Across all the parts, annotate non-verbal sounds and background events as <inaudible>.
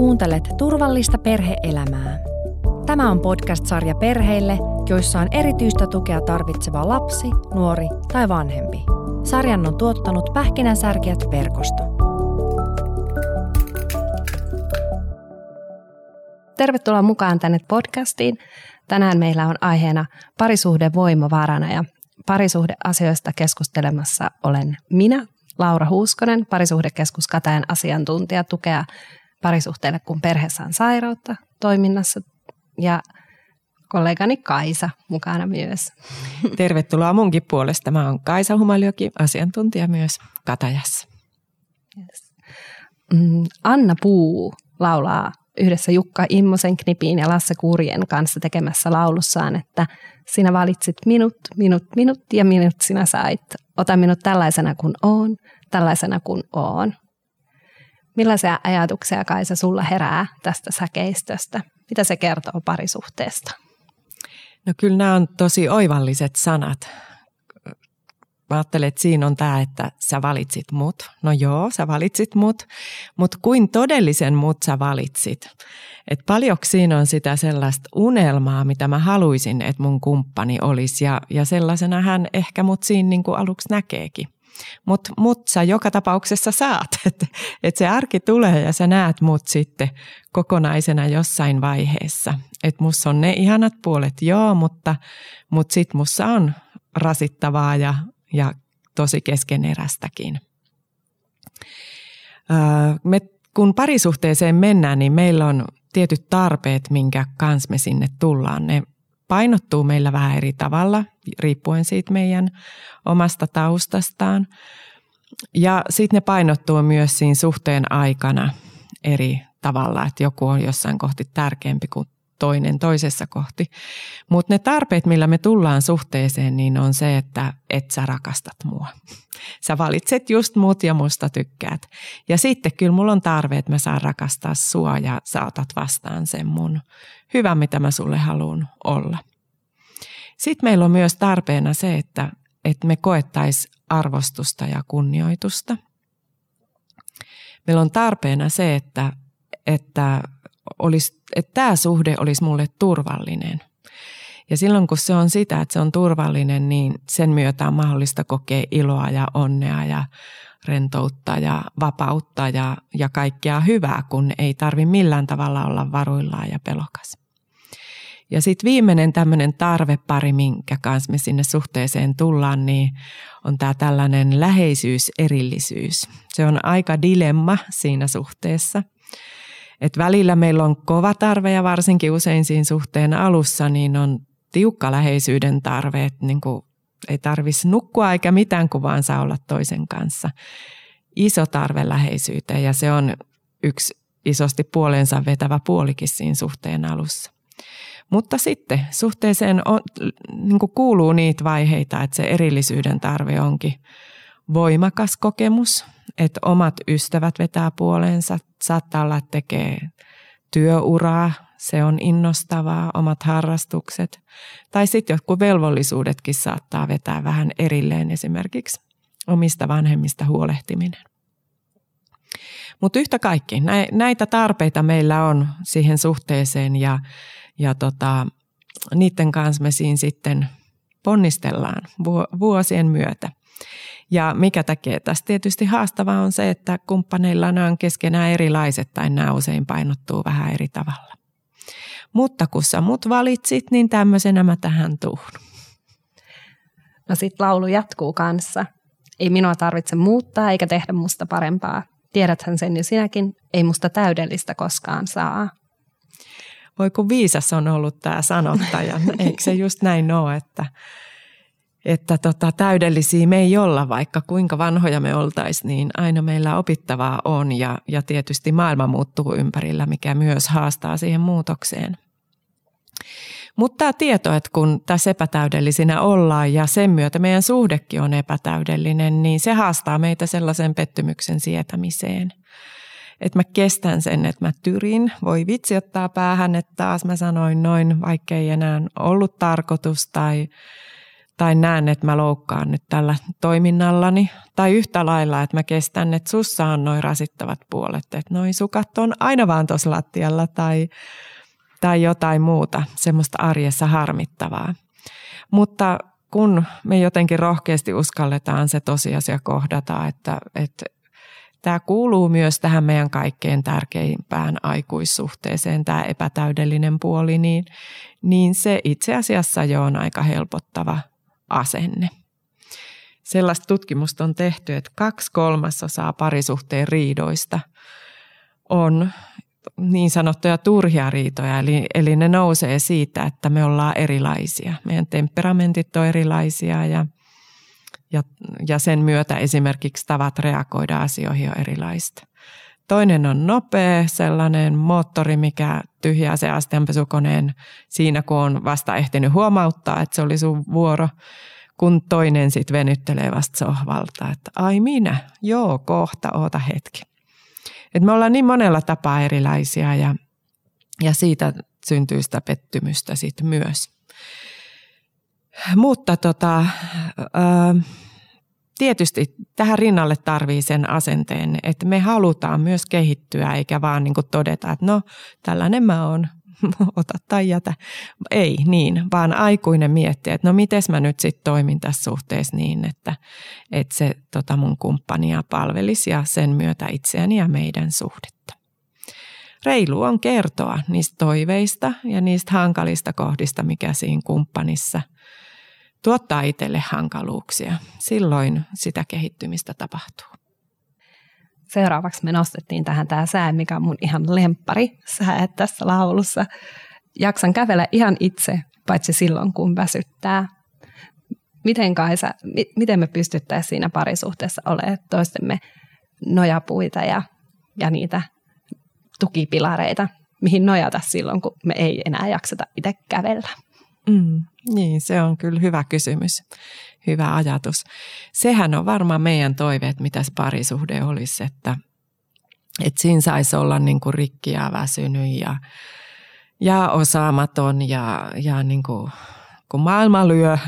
Kuuntelet turvallista perheelämää. Tämä on podcast-sarja perheille, joissa on erityistä tukea tarvitseva lapsi, nuori tai vanhempi. Sarjan on tuottanut Pähkinänsärkiät verkosto. Tervetuloa mukaan tänne podcastiin. Tänään meillä on aiheena parisuhde voimavarana ja parisuhdeasioista keskustelemassa olen minä, Laura Huuskonen, parisuhdekeskus Katajan asiantuntija tukea parisuhteelle, kun perheessä on sairautta toiminnassa ja kollegani Kaisa mukana myös. Tervetuloa munkin puolesta. Mä oon Kaisa Humaljoki, asiantuntija myös Katajassa. Yes. Mm, Anna Puu laulaa yhdessä Jukka Immosen Knipiin ja Lasse Kurjen kanssa tekemässä laulussaan, että sinä valitsit minut, minut, minut ja minut sinä sait. Ota minut tällaisena kuin oon, tällaisena kuin oon. Millaisia ajatuksia Kaisa sulla herää tästä säkeistöstä? Mitä se kertoo parisuhteesta? No kyllä nämä on tosi oivalliset sanat. Mä ajattelen, että siinä on tämä, että sä valitsit mut. No joo, sä valitsit mut, mutta kuin todellisen mut sä valitsit? Et paljonko siinä on sitä sellaista unelmaa, mitä mä haluaisin, että mun kumppani olisi ja, ja sellaisena hän ehkä mut siinä niin kuin aluksi näkeekin. Mutta mut sä joka tapauksessa saat, <laughs> että et se arki tulee ja sä näet mut sitten kokonaisena jossain vaiheessa. Että mussa on ne ihanat puolet, joo, mutta, mutta sit mussa on rasittavaa ja, ja tosi keskenerästäkin. Öö, me, kun parisuhteeseen mennään, niin meillä on tietyt tarpeet, minkä kanssa me sinne tullaan. Ne painottuu meillä vähän eri tavalla, riippuen siitä meidän omasta taustastaan. Ja sitten ne painottuu myös siinä suhteen aikana eri tavalla, että joku on jossain kohti tärkeämpi kuin toinen toisessa kohti. Mutta ne tarpeet, millä me tullaan suhteeseen, niin on se, että et sä rakastat mua. <laughs> Sä valitset just mut ja musta tykkäät. Ja sitten kyllä mulla on tarve, että mä saan rakastaa sua ja sä otat vastaan sen mun hyvän, mitä mä sulle haluan olla. Sitten meillä on myös tarpeena se, että, että me koettais arvostusta ja kunnioitusta. Meillä on tarpeena se, että, että olisi, että tämä suhde olisi mulle turvallinen. Ja silloin kun se on sitä, että se on turvallinen, niin sen myötä on mahdollista kokea iloa ja onnea ja rentoutta ja vapautta ja, ja kaikkea hyvää, kun ei tarvi millään tavalla olla varuillaan ja pelokas. Ja sitten viimeinen tämmöinen tarvepari, minkä kanssa me sinne suhteeseen tullaan, niin on tämä tällainen läheisyys-erillisyys. Se on aika dilemma siinä suhteessa – et välillä meillä on kova tarve ja varsinkin usein siinä suhteen alussa niin on tiukka läheisyyden tarve, että niin ei tarvitsisi nukkua eikä mitään, kun vaan saa olla toisen kanssa. Iso tarve läheisyyteen ja se on yksi isosti puolensa vetävä puolikin siinä suhteen alussa. Mutta sitten suhteeseen on, niin kuuluu niitä vaiheita, että se erillisyyden tarve onkin voimakas kokemus, että omat ystävät vetää puoleensa. Saattaa olla, että tekee työuraa, se on innostavaa, omat harrastukset. Tai sitten jotkut velvollisuudetkin saattaa vetää vähän erilleen, esimerkiksi omista vanhemmista huolehtiminen. Mutta yhtä kaikki, näitä tarpeita meillä on siihen suhteeseen ja, ja tota, niiden kanssa me siinä sitten ponnistellaan vuosien myötä. Ja mikä tekee tästä tietysti haastavaa on se, että kumppaneilla on keskenään erilaiset tai nämä usein painottuu vähän eri tavalla. Mutta kun sä mut valitsit, niin tämmöisenä mä tähän tuun. No sit laulu jatkuu kanssa. Ei minua tarvitse muuttaa eikä tehdä musta parempaa. Tiedäthän sen jo sinäkin, ei musta täydellistä koskaan saa. Voi kun viisas on ollut tämä sanottaja. Eikö se just näin ole, että että tota, täydellisiä me ei olla, vaikka kuinka vanhoja me oltaisiin, niin aina meillä opittavaa on ja, ja tietysti maailma muuttuu ympärillä, mikä myös haastaa siihen muutokseen. Mutta tämä tieto, että kun tässä epätäydellisinä ollaan ja sen myötä meidän suhdekin on epätäydellinen, niin se haastaa meitä sellaisen pettymyksen sietämiseen. Että mä kestän sen, että mä tyrin. Voi vitsi ottaa päähän, että taas mä sanoin noin, vaikka ei enää ollut tarkoitus tai tai näen, että mä loukkaan nyt tällä toiminnallani. Tai yhtä lailla, että mä kestän, että sussa on noin rasittavat puolet, että noin sukat on aina vaan tuossa lattialla tai, tai jotain muuta, semmoista arjessa harmittavaa. Mutta kun me jotenkin rohkeasti uskalletaan se tosiasia kohdata, että, että tämä kuuluu myös tähän meidän kaikkein tärkeimpään aikuissuhteeseen, tämä epätäydellinen puoli, niin, niin se itse asiassa jo on aika helpottava asenne. Sellaista tutkimusta on tehty, että kaksi kolmasosaa parisuhteen riidoista on niin sanottuja turhia riitoja, eli, eli ne nousee siitä, että me ollaan erilaisia. Meidän temperamentit on erilaisia ja, ja, ja sen myötä esimerkiksi tavat reagoida asioihin on erilaista. Toinen on nopea, sellainen moottori, mikä tyhjää se astianpesukoneen siinä, kun on vasta ehtinyt huomauttaa, että se oli sun vuoro, kun toinen sitten venyttelee vasta sohvalta, että ai minä, joo, kohta, oota hetki. Et me ollaan niin monella tapaa erilaisia ja, ja siitä syntyy sitä pettymystä sitten myös. Mutta tota, tietysti tähän rinnalle tarvii sen asenteen, että me halutaan myös kehittyä eikä vaan niin todeta, että no tällainen mä oon, <laughs> ota tai jätä. Ei niin, vaan aikuinen miettii, että no miten mä nyt sitten toimin tässä suhteessa niin, että, että se tota mun kumppania palvelisi ja sen myötä itseäni ja meidän suhdetta. Reilu on kertoa niistä toiveista ja niistä hankalista kohdista, mikä siinä kumppanissa tuottaa itselle hankaluuksia. Silloin sitä kehittymistä tapahtuu. Seuraavaksi me nostettiin tähän tämä sää, mikä on mun ihan lempari sää tässä laulussa. Jaksan kävellä ihan itse, paitsi silloin kun väsyttää. Miten, Kaisa, miten me pystyttäisiin siinä parisuhteessa olemaan toistemme nojapuita ja, ja niitä tukipilareita, mihin nojata silloin, kun me ei enää jakseta itse kävellä? Mm, niin, se on kyllä hyvä kysymys hyvä ajatus. Sehän on varmaan meidän toiveet, mitä se parisuhde olisi, että, että siinä saisi olla niin kuin rikki ja väsynyt ja, ja osaamaton ja, ja niin kuin, kun maailma lyö,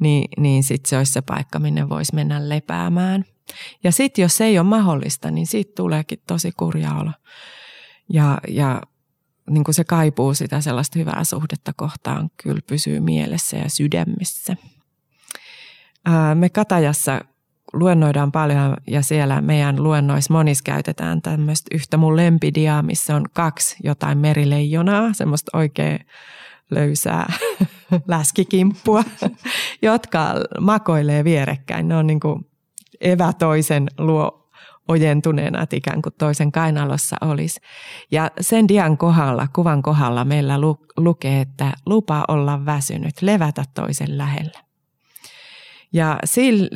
niin, niin sitten se olisi se paikka, minne voisi mennä lepäämään. Ja sitten jos se ei ole mahdollista, niin siitä tuleekin tosi kurja olo. Ja, ja niin kuin se kaipuu sitä sellaista hyvää suhdetta kohtaan kyllä pysyy mielessä ja sydämissä. Me Katajassa luennoidaan paljon ja siellä meidän luennoissa monissa käytetään tämmöistä yhtä mun lempidiaa, missä on kaksi jotain merileijonaa, semmoista oikein löysää <laughs> läskikimppua, jotka makoilee vierekkäin. Ne on niin kuin evä toisen luo ojentuneena, että ikään kuin toisen kainalossa olisi. Ja sen dian kohdalla, kuvan kohdalla meillä lu- lukee, että lupa olla väsynyt, levätä toisen lähellä. Ja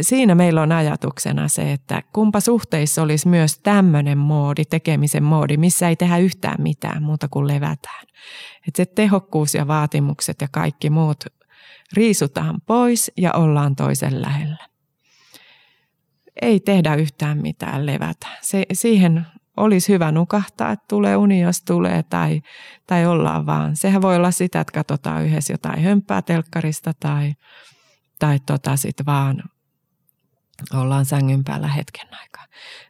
siinä meillä on ajatuksena se, että kumpa suhteissa olisi myös tämmöinen moodi, tekemisen moodi, missä ei tehdä yhtään mitään muuta kuin levätään. Että se tehokkuus ja vaatimukset ja kaikki muut riisutaan pois ja ollaan toisen lähellä. Ei tehdä yhtään mitään, levätä. Se, siihen olisi hyvä nukahtaa, että tulee uni, jos tulee, tai, tai ollaan vaan. Sehän voi olla sitä, että katsotaan yhdessä jotain hömpää telkkarista tai tai tota sit vaan ollaan sängyn päällä hetken aikaa.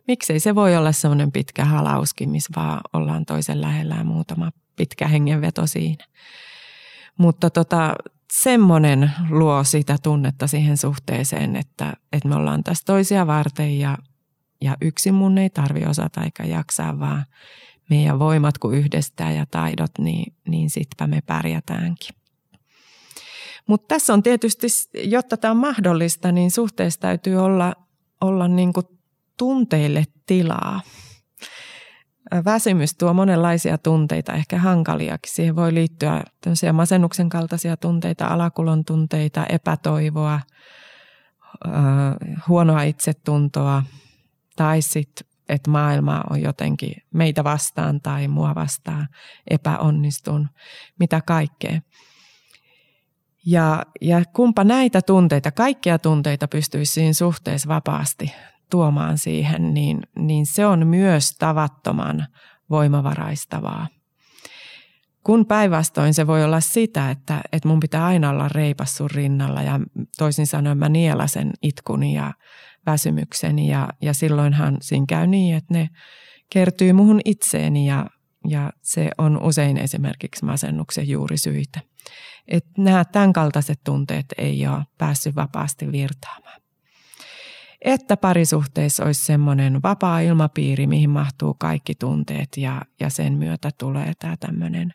Miksei se voi olla semmoinen pitkä halauskin, missä vaan ollaan toisen lähellä ja muutama pitkä hengenveto siinä. Mutta tota, semmoinen luo sitä tunnetta siihen suhteeseen, että, että me ollaan tässä toisia varten ja, ja yksin mun ei tarvi osata eikä jaksaa, vaan meidän voimat kun yhdestää ja taidot, niin, niin sitpä me pärjätäänkin. Mutta tässä on tietysti, jotta tämä on mahdollista, niin suhteessa täytyy olla, olla niin kuin tunteille tilaa. Väsymys tuo monenlaisia tunteita, ehkä hankaliakin. Siihen voi liittyä masennuksen kaltaisia tunteita, alakulon tunteita, epätoivoa, huonoa itsetuntoa tai sitten, että maailma on jotenkin meitä vastaan tai mua vastaan, epäonnistun, mitä kaikkea. Ja, ja kumpa näitä tunteita, kaikkia tunteita pystyisi siinä suhteessa vapaasti tuomaan siihen, niin, niin se on myös tavattoman voimavaraistavaa. kun päinvastoin se voi olla sitä, että, että mun pitää aina olla reipas sun rinnalla ja toisin sanoen mä nielasen itkuni ja väsymykseni ja, ja silloinhan siinä käy niin, että ne kertyy muhun itseeni ja, ja se on usein esimerkiksi masennuksen juurisyitä. Että nämä tämän kaltaiset tunteet ei ole päässyt vapaasti virtaamaan. Että parisuhteessa olisi semmoinen vapaa ilmapiiri, mihin mahtuu kaikki tunteet ja, ja sen myötä tulee tämä tämmöinen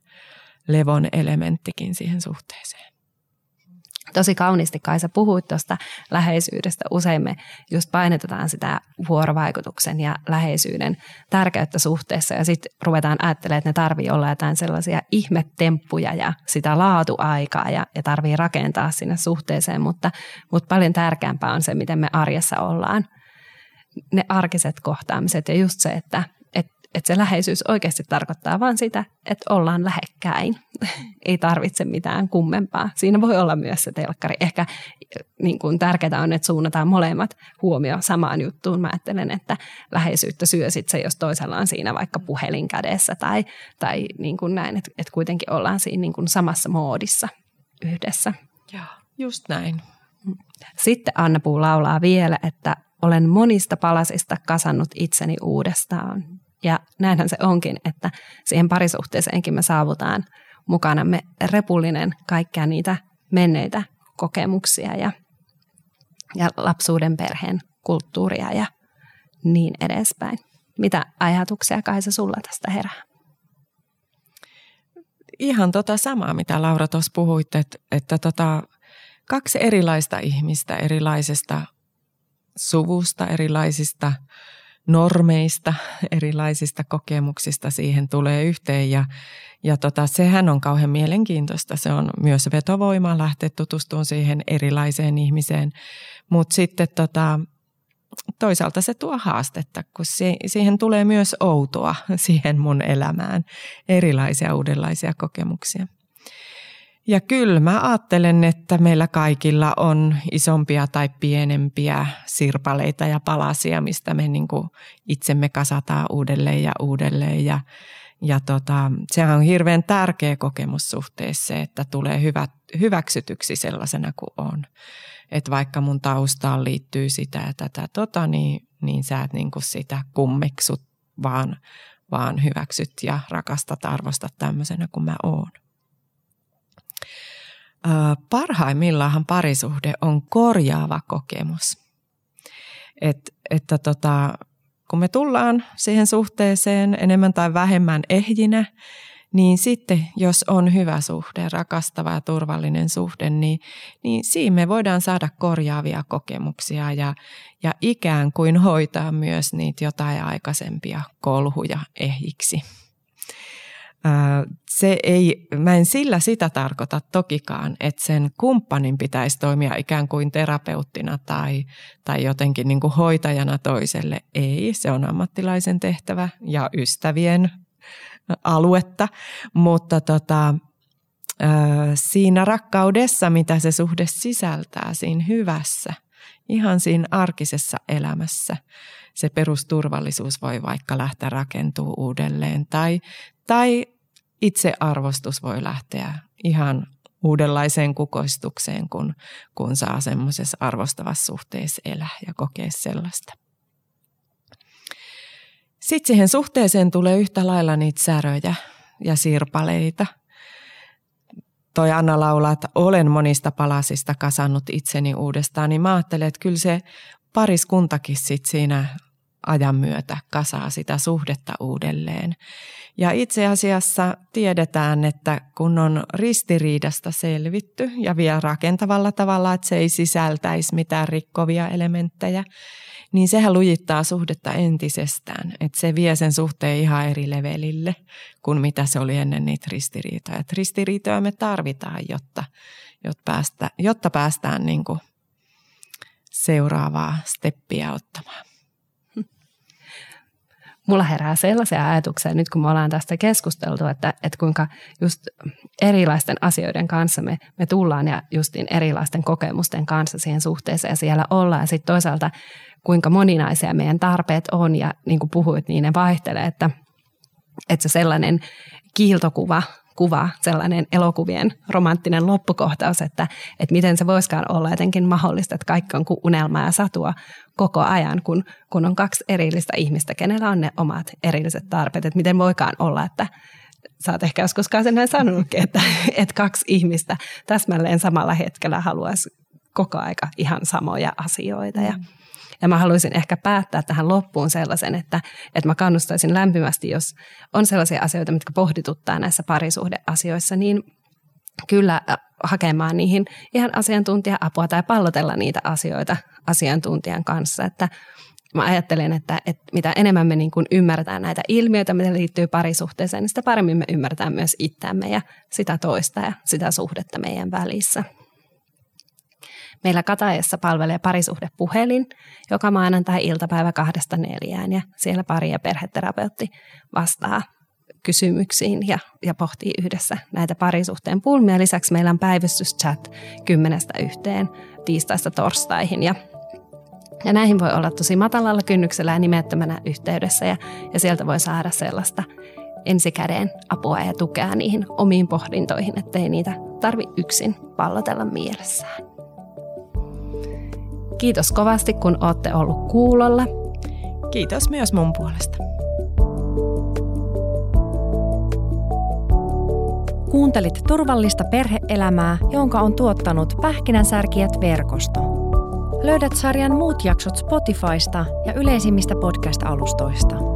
levon elementtikin siihen suhteeseen tosi kauniisti Kaisa puhuit tuosta läheisyydestä. Usein me just painetetaan sitä vuorovaikutuksen ja läheisyyden tärkeyttä suhteessa ja sitten ruvetaan ajattelemaan, että ne tarvii olla jotain sellaisia ihmetemppuja ja sitä laatuaikaa ja, ja tarvii rakentaa sinne suhteeseen, mutta, mutta paljon tärkeämpää on se, miten me arjessa ollaan. Ne arkiset kohtaamiset ja just se, että että se läheisyys oikeasti tarkoittaa vain sitä, että ollaan lähekkäin. Ei tarvitse mitään kummempaa. Siinä voi olla myös se telkkari. Ehkä niin kuin tärkeää on, että suunnataan molemmat huomio samaan juttuun. Mä ajattelen, että läheisyyttä syö sit se, jos toisella on siinä vaikka puhelin kädessä tai, tai niin kuin näin, että, että kuitenkin ollaan siinä niin kuin samassa moodissa yhdessä. Joo, just näin. Sitten Anna Puu laulaa vielä, että olen monista palasista kasannut itseni uudestaan. Ja näinhän se onkin, että siihen parisuhteeseenkin me saavutaan mukanamme repullinen kaikkia niitä menneitä kokemuksia ja, ja lapsuuden perheen kulttuuria ja niin edespäin. Mitä ajatuksia Kaisa sulla tästä herää? Ihan tota samaa, mitä Laura tuossa puhuit, että, että tota, kaksi erilaista ihmistä erilaisesta suvusta, erilaisista normeista, erilaisista kokemuksista siihen tulee yhteen ja, ja tota, sehän on kauhean mielenkiintoista. Se on myös vetovoima lähteä tutustumaan siihen erilaiseen ihmiseen, mutta sitten tota, toisaalta se tuo haastetta, kun siihen tulee myös outoa <laughs> siihen mun elämään, erilaisia uudenlaisia kokemuksia. Ja kyllä mä ajattelen, että meillä kaikilla on isompia tai pienempiä sirpaleita ja palasia, mistä me niin kuin itsemme kasataan uudelleen ja uudelleen. Ja, ja tota, sehän on hirveän tärkeä kokemus suhteessa että tulee hyvät, hyväksytyksi sellaisena kuin on. Että vaikka mun taustaan liittyy sitä ja tätä tota, niin, niin sä et niin kuin sitä kummeksut, vaan, vaan hyväksyt ja rakastat, arvostat tämmöisenä kuin mä oon parhaimmillaan parisuhde on korjaava kokemus. Et, että tota, kun me tullaan siihen suhteeseen enemmän tai vähemmän ehjinä, niin sitten jos on hyvä suhde, rakastava ja turvallinen suhde, niin, niin siinä me voidaan saada korjaavia kokemuksia ja, ja ikään kuin hoitaa myös niitä jotain aikaisempia kolhuja ehjiksi se ei, mä en sillä sitä tarkoita tokikaan, että sen kumppanin pitäisi toimia ikään kuin terapeuttina tai, tai jotenkin niin kuin hoitajana toiselle. Ei, se on ammattilaisen tehtävä ja ystävien aluetta, mutta tota, siinä rakkaudessa, mitä se suhde sisältää, siinä hyvässä, ihan siinä arkisessa elämässä, se perusturvallisuus voi vaikka lähteä rakentuu uudelleen tai, tai itsearvostus voi lähteä ihan uudenlaiseen kukoistukseen, kun, kun saa semmoisessa arvostavassa suhteessa elää ja kokea sellaista. Sitten siihen suhteeseen tulee yhtä lailla niitä säröjä ja sirpaleita. Toi Anna laulaa, että olen monista palasista kasannut itseni uudestaan, niin mä ajattelen, että kyllä se pariskuntakin sit siinä ajan myötä kasaa sitä suhdetta uudelleen. Ja itse asiassa tiedetään, että kun on ristiriidasta selvitty ja vielä rakentavalla tavalla, että se ei sisältäisi mitään rikkovia elementtejä, niin sehän lujittaa suhdetta entisestään. Että se vie sen suhteen ihan eri levelille kuin mitä se oli ennen niitä ristiriitoja. Et ristiriitoja me tarvitaan, jotta, jotta, päästä, jotta päästään niin kuin seuraavaa steppiä ottamaan mulla herää sellaisia ajatuksia nyt, kun me ollaan tästä keskusteltu, että, että kuinka just erilaisten asioiden kanssa me, me tullaan ja justiin erilaisten kokemusten kanssa siihen suhteeseen siellä ollaan. Ja sitten toisaalta kuinka moninaisia meidän tarpeet on ja niin kuin puhuit, niin ne vaihtelee, että, että se sellainen kiiltokuva kuva, sellainen elokuvien romanttinen loppukohtaus, että, että miten se voisikaan olla jotenkin mahdollista, että kaikki on kuin unelmaa ja satua koko ajan, kun, kun on kaksi erillistä ihmistä, kenellä on ne omat erilliset tarpeet, että miten voikaan olla, että sä oot ehkä joskus sen näin sanonutkin, että, että kaksi ihmistä täsmälleen samalla hetkellä haluaisi koko aika ihan samoja asioita ja mm ja mä haluaisin ehkä päättää tähän loppuun sellaisen, että, että mä kannustaisin lämpimästi, jos on sellaisia asioita, mitkä pohdituttaa näissä parisuhdeasioissa, niin kyllä äh, hakemaan niihin ihan asiantuntija-apua tai pallotella niitä asioita asiantuntijan kanssa. Että mä ajattelen, että, että mitä enemmän me niin kuin ymmärretään näitä ilmiöitä, mitä liittyy parisuhteeseen, niin sitä paremmin me ymmärretään myös itseämme ja sitä toista ja sitä suhdetta meidän välissä. Meillä Kataessa palvelee parisuhdepuhelin, joka maanantai iltapäivä kahdesta neljään ja siellä pari- ja perheterapeutti vastaa kysymyksiin ja, ja pohtii yhdessä näitä parisuhteen pulmia. Lisäksi meillä on päivystyschat kymmenestä yhteen tiistaista torstaihin ja ja näihin voi olla tosi matalalla kynnyksellä ja nimettömänä yhteydessä ja, ja sieltä voi saada sellaista ensikäden apua ja tukea niihin omiin pohdintoihin, ettei niitä tarvi yksin pallotella mielessään. Kiitos kovasti, kun olette ollut kuulolla. Kiitos myös mun puolesta. Kuuntelit turvallista perheelämää, jonka on tuottanut Pähkinänsärkijät verkosto. Löydät sarjan muut jaksot Spotifysta ja yleisimmistä podcast-alustoista.